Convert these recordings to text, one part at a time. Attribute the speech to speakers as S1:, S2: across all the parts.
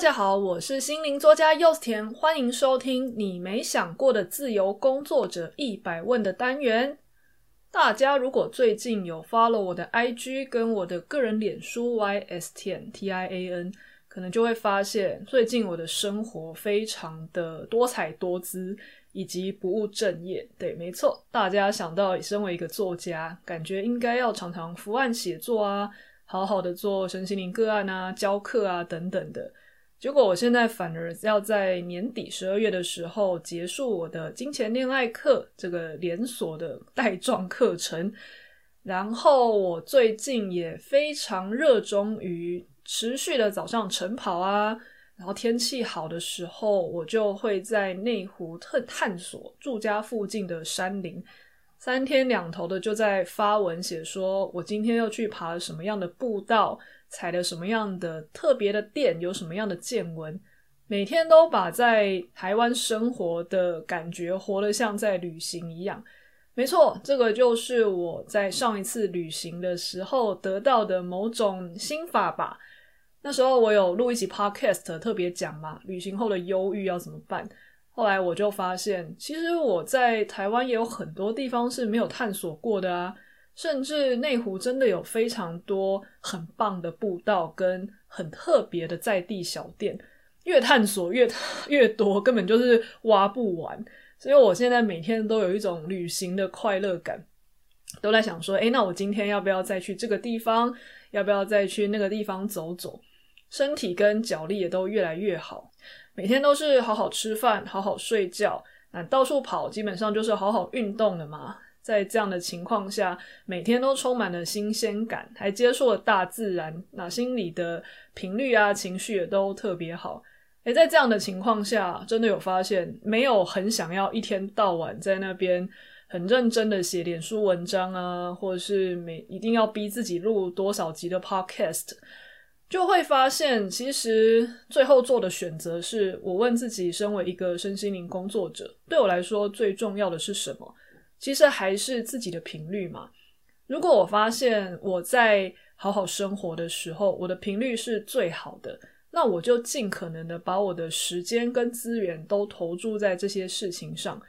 S1: 大家好，我是心灵作家柚子甜，欢迎收听你没想过的自由工作者一百问的单元。大家如果最近有 follow 我的 IG 跟我的个人脸书 YSTN TIAN，可能就会发现最近我的生活非常的多彩多姿，以及不务正业。对，没错，大家想到身为一个作家，感觉应该要常常伏案写作啊，好好的做身心灵个案啊、教课啊等等的。结果我现在反而要在年底十二月的时候结束我的金钱恋爱课这个连锁的带状课程，然后我最近也非常热衷于持续的早上晨跑啊，然后天气好的时候，我就会在内湖特探索住家附近的山林，三天两头的就在发文写说我今天又去爬了什么样的步道。踩了什么样的特别的店，有什么样的见闻，每天都把在台湾生活的感觉活得像在旅行一样。没错，这个就是我在上一次旅行的时候得到的某种心法吧。那时候我有录一集 podcast 特别讲嘛，旅行后的忧郁要怎么办？后来我就发现，其实我在台湾也有很多地方是没有探索过的啊。甚至内湖真的有非常多很棒的步道跟很特别的在地小店，越探索越越多，根本就是挖不完。所以我现在每天都有一种旅行的快乐感，都在想说，诶，那我今天要不要再去这个地方？要不要再去那个地方走走？身体跟脚力也都越来越好，每天都是好好吃饭，好好睡觉，那到处跑，基本上就是好好运动了嘛。在这样的情况下，每天都充满了新鲜感，还接触了大自然，那心里的频率啊、情绪也都特别好。诶，在这样的情况下，真的有发现，没有很想要一天到晚在那边很认真的写脸书文章啊，或者是每一定要逼自己录多少集的 podcast，就会发现，其实最后做的选择是我问自己，身为一个身心灵工作者，对我来说最重要的是什么？其实还是自己的频率嘛。如果我发现我在好好生活的时候，我的频率是最好的，那我就尽可能的把我的时间跟资源都投注在这些事情上。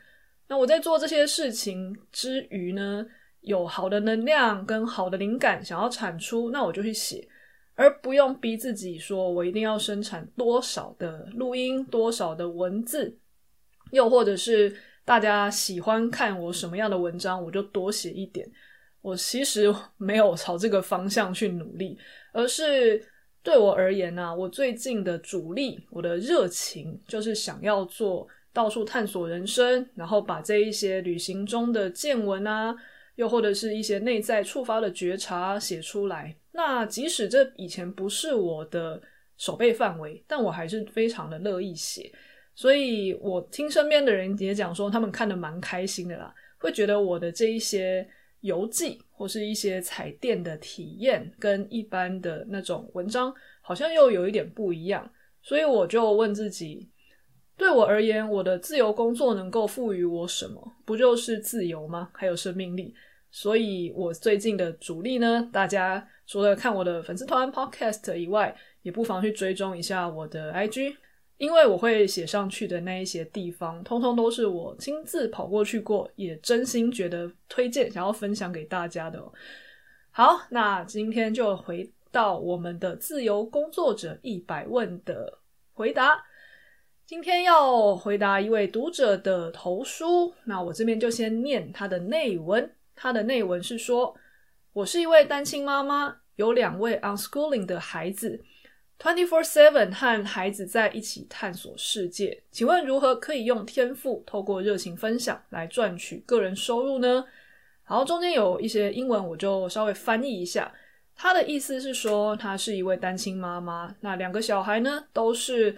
S1: 那我在做这些事情之余呢，有好的能量跟好的灵感想要产出，那我就去写，而不用逼自己说我一定要生产多少的录音、多少的文字，又或者是。大家喜欢看我什么样的文章，我就多写一点。我其实没有朝这个方向去努力，而是对我而言呢、啊，我最近的主力，我的热情就是想要做到处探索人生，然后把这一些旅行中的见闻啊，又或者是一些内在触发的觉察写出来。那即使这以前不是我的手背范围，但我还是非常的乐意写。所以我听身边的人也讲说，他们看得蛮开心的啦，会觉得我的这一些游记或是一些彩电的体验，跟一般的那种文章好像又有一点不一样。所以我就问自己，对我而言，我的自由工作能够赋予我什么？不就是自由吗？还有生命力。所以我最近的主力呢，大家除了看我的粉丝团 Podcast 以外，也不妨去追踪一下我的 IG。因为我会写上去的那一些地方，通通都是我亲自跑过去过，也真心觉得推荐，想要分享给大家的。好，那今天就回到我们的自由工作者一百问的回答。今天要回答一位读者的投书，那我这边就先念他的内文。他的内文是说：“我是一位单亲妈妈，有两位 unschooling 的孩子。” Twenty four seven 和孩子在一起探索世界，请问如何可以用天赋透过热情分享来赚取个人收入呢？然后中间有一些英文，我就稍微翻译一下。他的意思是说，他是一位单亲妈妈，那两个小孩呢，都是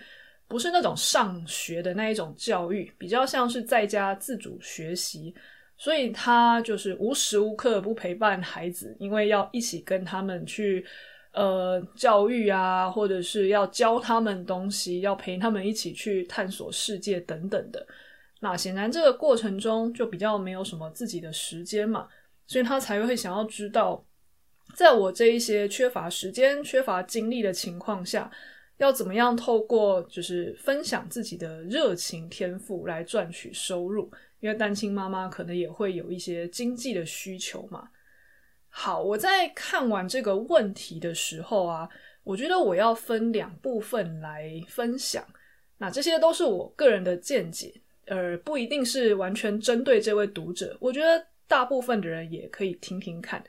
S1: 不是那种上学的那一种教育，比较像是在家自主学习，所以他就是无时无刻不陪伴孩子，因为要一起跟他们去。呃，教育啊，或者是要教他们东西，要陪他们一起去探索世界等等的。那显然这个过程中就比较没有什么自己的时间嘛，所以他才会想要知道，在我这一些缺乏时间、缺乏精力的情况下，要怎么样透过就是分享自己的热情天赋来赚取收入，因为单亲妈妈可能也会有一些经济的需求嘛。好，我在看完这个问题的时候啊，我觉得我要分两部分来分享。那这些都是我个人的见解，而不一定是完全针对这位读者。我觉得大部分的人也可以听听看。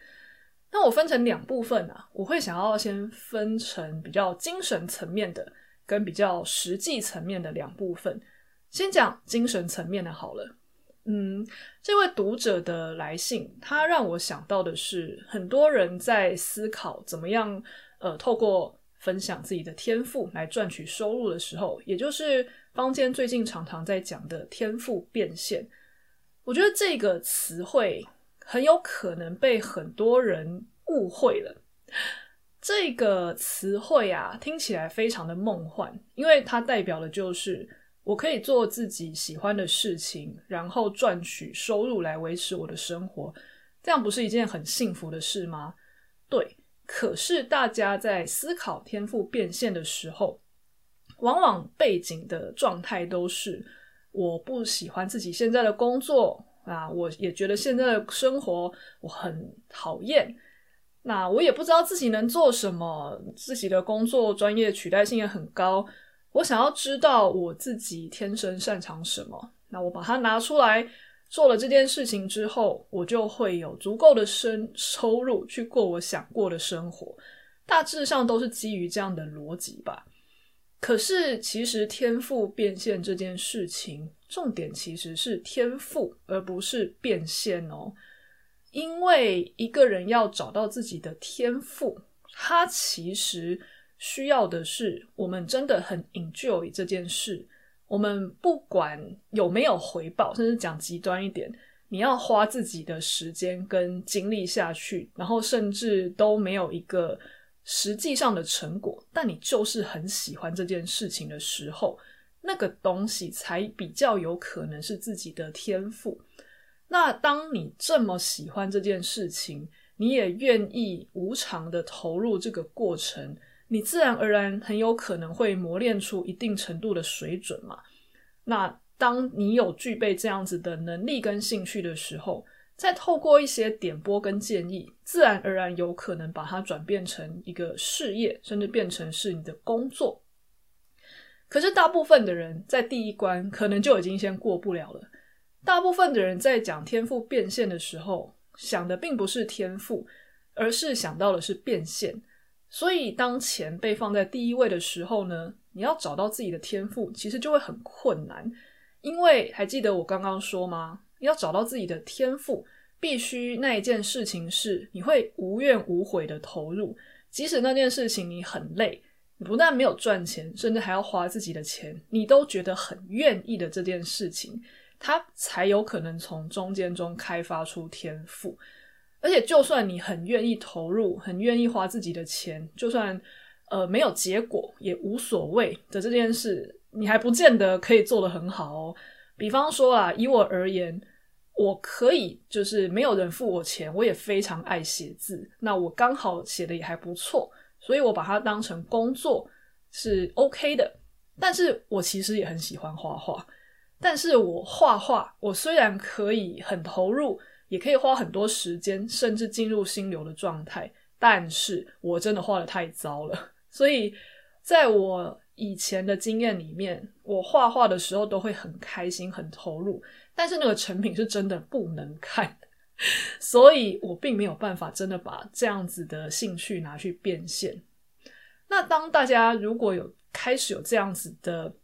S1: 那我分成两部分啊，我会想要先分成比较精神层面的跟比较实际层面的两部分。先讲精神层面的好了。嗯，这位读者的来信，他让我想到的是，很多人在思考怎么样，呃，透过分享自己的天赋来赚取收入的时候，也就是坊间最近常常在讲的天赋变现。我觉得这个词汇很有可能被很多人误会了。这个词汇啊，听起来非常的梦幻，因为它代表的就是我可以做自己喜欢的事情，然后赚取收入来维持我的生活。这样不是一件很幸福的事吗？对。可是，大家在思考天赋变现的时候，往往背景的状态都是：我不喜欢自己现在的工作啊，我也觉得现在的生活我很讨厌。那我也不知道自己能做什么，自己的工作专业取代性也很高。我想要知道我自己天生擅长什么，那我把它拿出来。做了这件事情之后，我就会有足够的生收入去过我想过的生活。大致上都是基于这样的逻辑吧。可是，其实天赋变现这件事情，重点其实是天赋，而不是变现哦。因为一个人要找到自己的天赋，他其实需要的是我们真的很 enjoy 这件事。我们不管有没有回报，甚至讲极端一点，你要花自己的时间跟精力下去，然后甚至都没有一个实际上的成果，但你就是很喜欢这件事情的时候，那个东西才比较有可能是自己的天赋。那当你这么喜欢这件事情，你也愿意无偿的投入这个过程。你自然而然很有可能会磨练出一定程度的水准嘛。那当你有具备这样子的能力跟兴趣的时候，再透过一些点拨跟建议，自然而然有可能把它转变成一个事业，甚至变成是你的工作。可是大部分的人在第一关可能就已经先过不了了。大部分的人在讲天赋变现的时候，想的并不是天赋，而是想到的是变现。所以，当钱被放在第一位的时候呢，你要找到自己的天赋，其实就会很困难。因为还记得我刚刚说吗？你要找到自己的天赋，必须那一件事情是你会无怨无悔的投入，即使那件事情你很累，你不但没有赚钱，甚至还要花自己的钱，你都觉得很愿意的这件事情，它才有可能从中间中开发出天赋。而且，就算你很愿意投入，很愿意花自己的钱，就算呃没有结果也无所谓的这件事，你还不见得可以做得很好哦。比方说啊，以我而言，我可以就是没有人付我钱，我也非常爱写字，那我刚好写的也还不错，所以我把它当成工作是 OK 的。但是我其实也很喜欢画画，但是我画画，我虽然可以很投入。也可以花很多时间，甚至进入心流的状态，但是我真的画得太糟了。所以，在我以前的经验里面，我画画的时候都会很开心、很投入，但是那个成品是真的不能看，所以我并没有办法真的把这样子的兴趣拿去变现。那当大家如果有开始有这样子的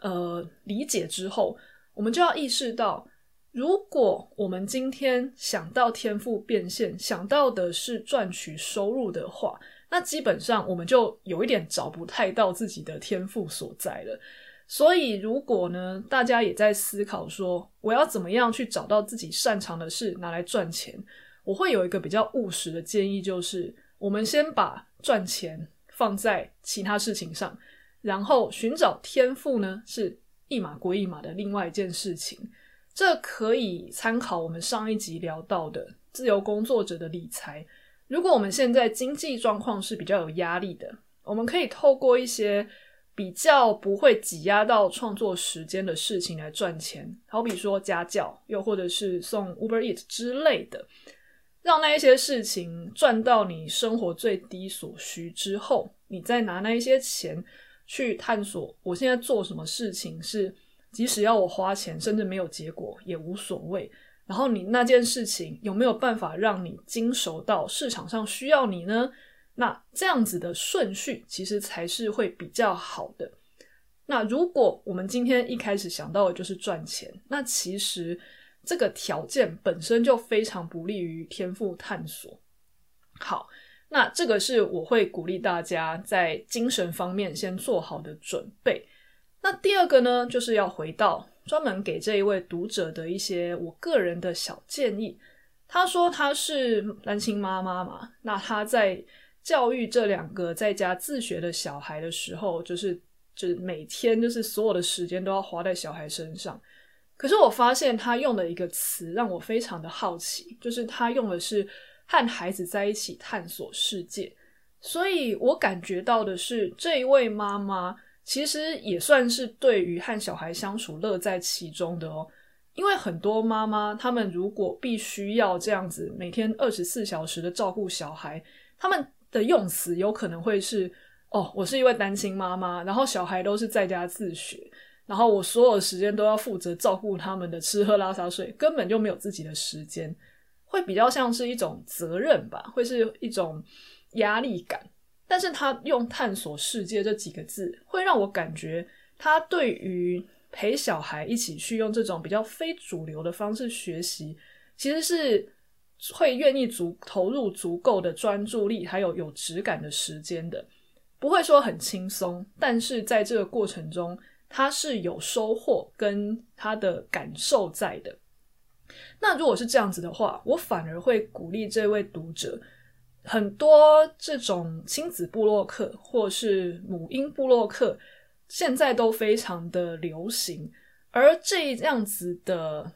S1: 呃理解之后，我们就要意识到。如果我们今天想到天赋变现，想到的是赚取收入的话，那基本上我们就有一点找不太到自己的天赋所在了。所以，如果呢，大家也在思考说，我要怎么样去找到自己擅长的事拿来赚钱，我会有一个比较务实的建议，就是我们先把赚钱放在其他事情上，然后寻找天赋呢，是一码归一码的另外一件事情。这可以参考我们上一集聊到的自由工作者的理财。如果我们现在经济状况是比较有压力的，我们可以透过一些比较不会挤压到创作时间的事情来赚钱，好比说家教，又或者是送 Uber Eats 之类的，让那一些事情赚到你生活最低所需之后，你再拿那一些钱去探索，我现在做什么事情是即使要我花钱，甚至没有结果也无所谓。然后你那件事情有没有办法让你经熟到市场上需要你呢？那这样子的顺序其实才是会比较好的。那如果我们今天一开始想到的就是赚钱，那其实这个条件本身就非常不利于天赋探索。好，那这个是我会鼓励大家在精神方面先做好的准备。那第二个呢，就是要回到专门给这一位读者的一些我个人的小建议。他说他是单亲妈妈嘛，那他在教育这两个在家自学的小孩的时候，就是就是每天就是所有的时间都要花在小孩身上。可是我发现他用的一个词让我非常的好奇，就是他用的是和孩子在一起探索世界。所以我感觉到的是，这一位妈妈其实也算是对于和小孩相处乐在其中的哦。因为很多妈妈，她们如果必须要这样子每天二十四小时的照顾小孩，他们的用词有可能会是哦，我是一位单亲妈妈，然后小孩都是在家自学，然后我所有时间都要负责照顾他们的吃喝拉撒睡，根本就没有自己的时间，会比较像是一种责任吧，会是一种压力感。但是他用探索世界这几个字，会让我感觉他对于陪小孩一起去用这种比较非主流的方式学习，其实是。会愿意足投入足够的专注力，还有有质感的时间的，不会说很轻松，但是在这个过程中，他是有收获跟他的感受在的。那如果是这样子的话，我反而会鼓励这位读者，很多这种亲子部落客或是母婴部落客，现在都非常的流行，而这样子的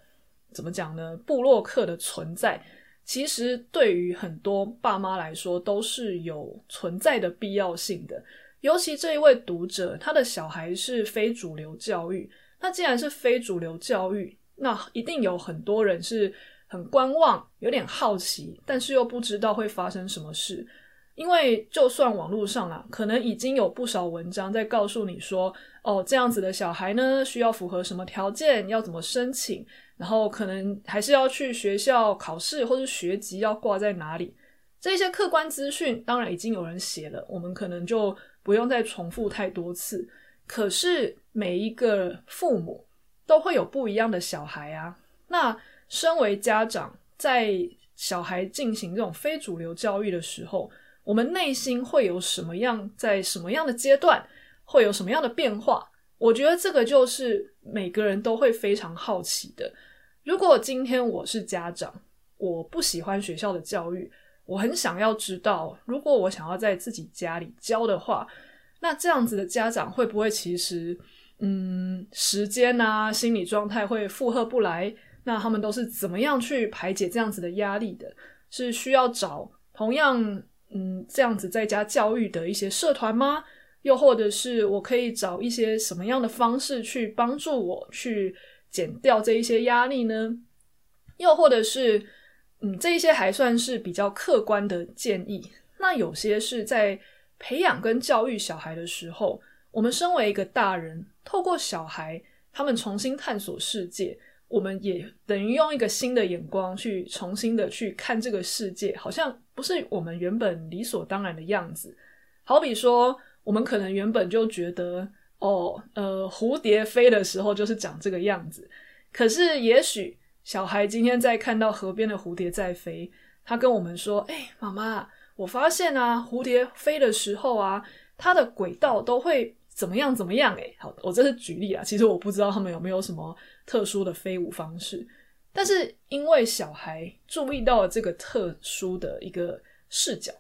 S1: 怎么讲呢？部落客的存在。其实对于很多爸妈来说都是有存在的必要性的，尤其这一位读者，他的小孩是非主流教育。那既然是非主流教育，那一定有很多人是很观望，有点好奇，但是又不知道会发生什么事。因为就算网络上啊，可能已经有不少文章在告诉你说，哦，这样子的小孩呢，需要符合什么条件，要怎么申请。然后可能还是要去学校考试，或是学籍要挂在哪里，这些客观资讯当然已经有人写了，我们可能就不用再重复太多次。可是每一个父母都会有不一样的小孩啊，那身为家长，在小孩进行这种非主流教育的时候，我们内心会有什么样，在什么样的阶段会有什么样的变化？我觉得这个就是每个人都会非常好奇的。如果今天我是家长，我不喜欢学校的教育，我很想要知道，如果我想要在自己家里教的话，那这样子的家长会不会其实，嗯，时间啊，心理状态会负荷不来？那他们都是怎么样去排解这样子的压力的？是需要找同样，嗯，这样子在家教育的一些社团吗？又或者是我可以找一些什么样的方式去帮助我去减掉这一些压力呢？又或者是，嗯，这一些还算是比较客观的建议。那有些是在培养跟教育小孩的时候，我们身为一个大人，透过小孩他们重新探索世界，我们也等于用一个新的眼光去重新的去看这个世界，好像不是我们原本理所当然的样子。好比说。我们可能原本就觉得，哦，呃，蝴蝶飞的时候就是长这个样子。可是，也许小孩今天在看到河边的蝴蝶在飞，他跟我们说：“哎，妈妈，我发现啊，蝴蝶飞的时候啊，它的轨道都会怎么样怎么样。”哎，好，我这是举例啊，其实我不知道他们有没有什么特殊的飞舞方式。但是，因为小孩注意到了这个特殊的一个视角。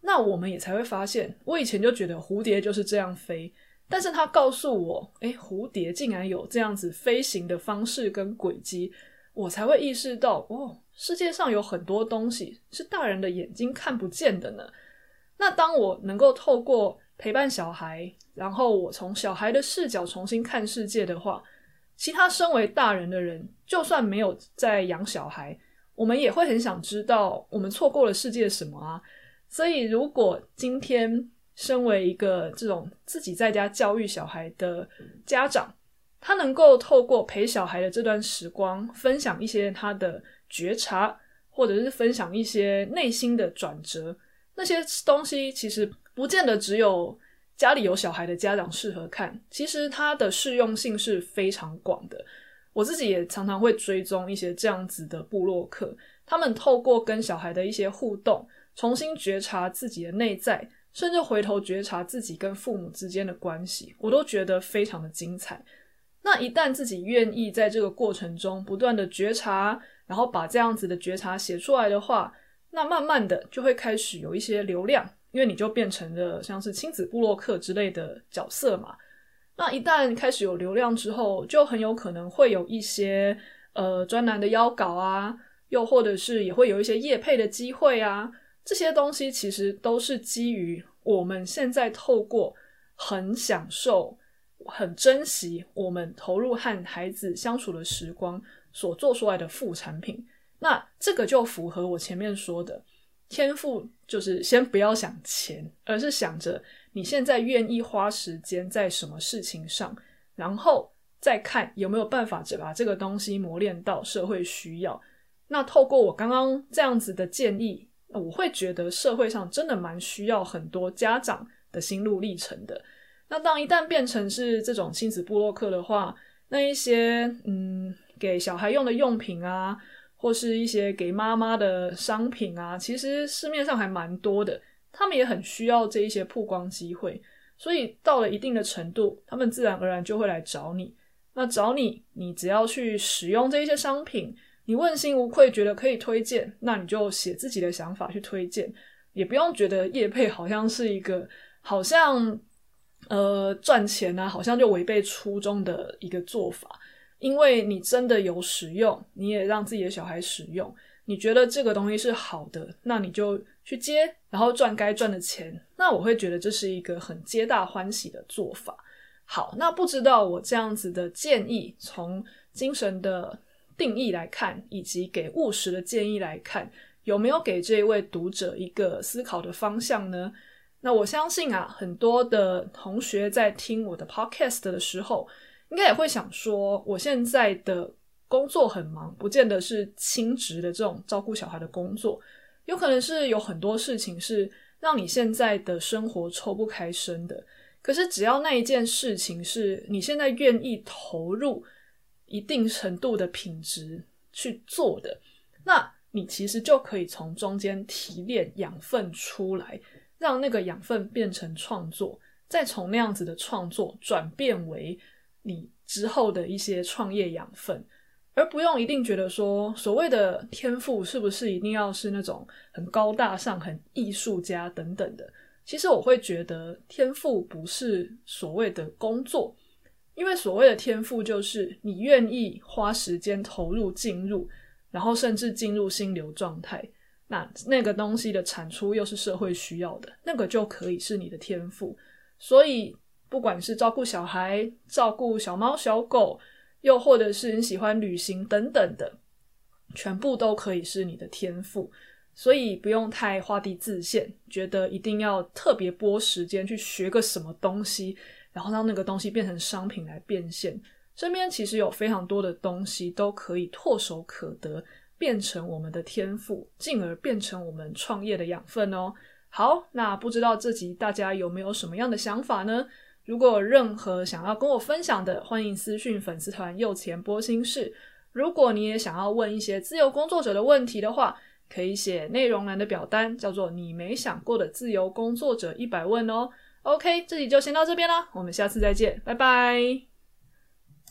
S1: 那我们也才会发现，我以前就觉得蝴蝶就是这样飞，但是他告诉我，诶，蝴蝶竟然有这样子飞行的方式跟轨迹，我才会意识到，哦，世界上有很多东西是大人的眼睛看不见的呢。那当我能够透过陪伴小孩，然后我从小孩的视角重新看世界的话，其他身为大人的人，就算没有在养小孩，我们也会很想知道我们错过了世界什么啊。所以，如果今天身为一个这种自己在家教育小孩的家长，他能够透过陪小孩的这段时光，分享一些他的觉察，或者是分享一些内心的转折，那些东西其实不见得只有家里有小孩的家长适合看，其实它的适用性是非常广的。我自己也常常会追踪一些这样子的部落客，他们透过跟小孩的一些互动，重新觉察自己的内在，甚至回头觉察自己跟父母之间的关系，我都觉得非常的精彩。那一旦自己愿意在这个过程中不断的觉察，然后把这样子的觉察写出来的话，那慢慢的就会开始有一些流量，因为你就变成了像是亲子部落客之类的角色嘛。那一旦开始有流量之后，就很有可能会有一些呃专栏的邀稿啊，又或者是也会有一些业配的机会啊，这些东西其实都是基于我们现在透过很享受。很珍惜我们投入和孩子相处的时光所做出来的副产品，那这个就符合我前面说的天赋，就是先不要想钱，而是想着你现在愿意花时间在什么事情上，然后再看有没有办法把这个东西磨练到社会需要。那透过我刚刚这样子的建议，我会觉得社会上真的蛮需要很多家长的心路历程的。那当一旦变成是这种亲子部落客的话，那一些嗯给小孩用的用品啊，或是一些给妈妈的商品啊，其实市面上还蛮多的，他们也很需要这一些曝光机会，所以到了一定的程度，他们自然而然就会来找你。那找你，你只要去使用这一些商品，你问心无愧，觉得可以推荐，那你就写自己的想法去推荐，也不用觉得业配好像是一个好像。呃，赚钱啊，好像就违背初衷的一个做法。因为你真的有使用，你也让自己的小孩使用，你觉得这个东西是好的，那你就去接，然后赚该赚的钱。那我会觉得这是一个很皆大欢喜的做法。好，那不知道我这样子的建议，从精神的定义来看，以及给务实的建议来看，有没有给这一位读者一个思考的方向呢？那我相信啊，很多的同学在听我的 podcast 的时候，应该也会想说，我现在的工作很忙，不见得是亲职的这种照顾小孩的工作，有可能是有很多事情是让你现在的生活抽不开身的。可是只要那一件事情是你现在愿意投入一定程度的品质去做的，那你其实就可以从中间提炼养分出来。让那个养分变成创作，再从那样子的创作转变为你之后的一些创业养分，而不用一定觉得说所谓的天赋是不是一定要是那种很高大上、很艺术家等等的。其实我会觉得天赋不是所谓的工作，因为所谓的天赋就是你愿意花时间投入进入，然后甚至进入心流状态。那那个东西的产出又是社会需要的，那个就可以是你的天赋。所以，不管是照顾小孩、照顾小猫小狗，又或者是你喜欢旅行等等的，全部都可以是你的天赋。所以不用太画地自限，觉得一定要特别拨时间去学个什么东西，然后让那个东西变成商品来变现。身边其实有非常多的东西都可以唾手可得。变成我们的天赋，进而变成我们创业的养分哦。好，那不知道这集大家有没有什么样的想法呢？如果有任何想要跟我分享的，欢迎私讯粉丝团“右前波心事”。如果你也想要问一些自由工作者的问题的话，可以写内容栏的表单，叫做“你没想过的自由工作者一百问”哦。OK，这集就先到这边啦，我们下次再见，拜拜。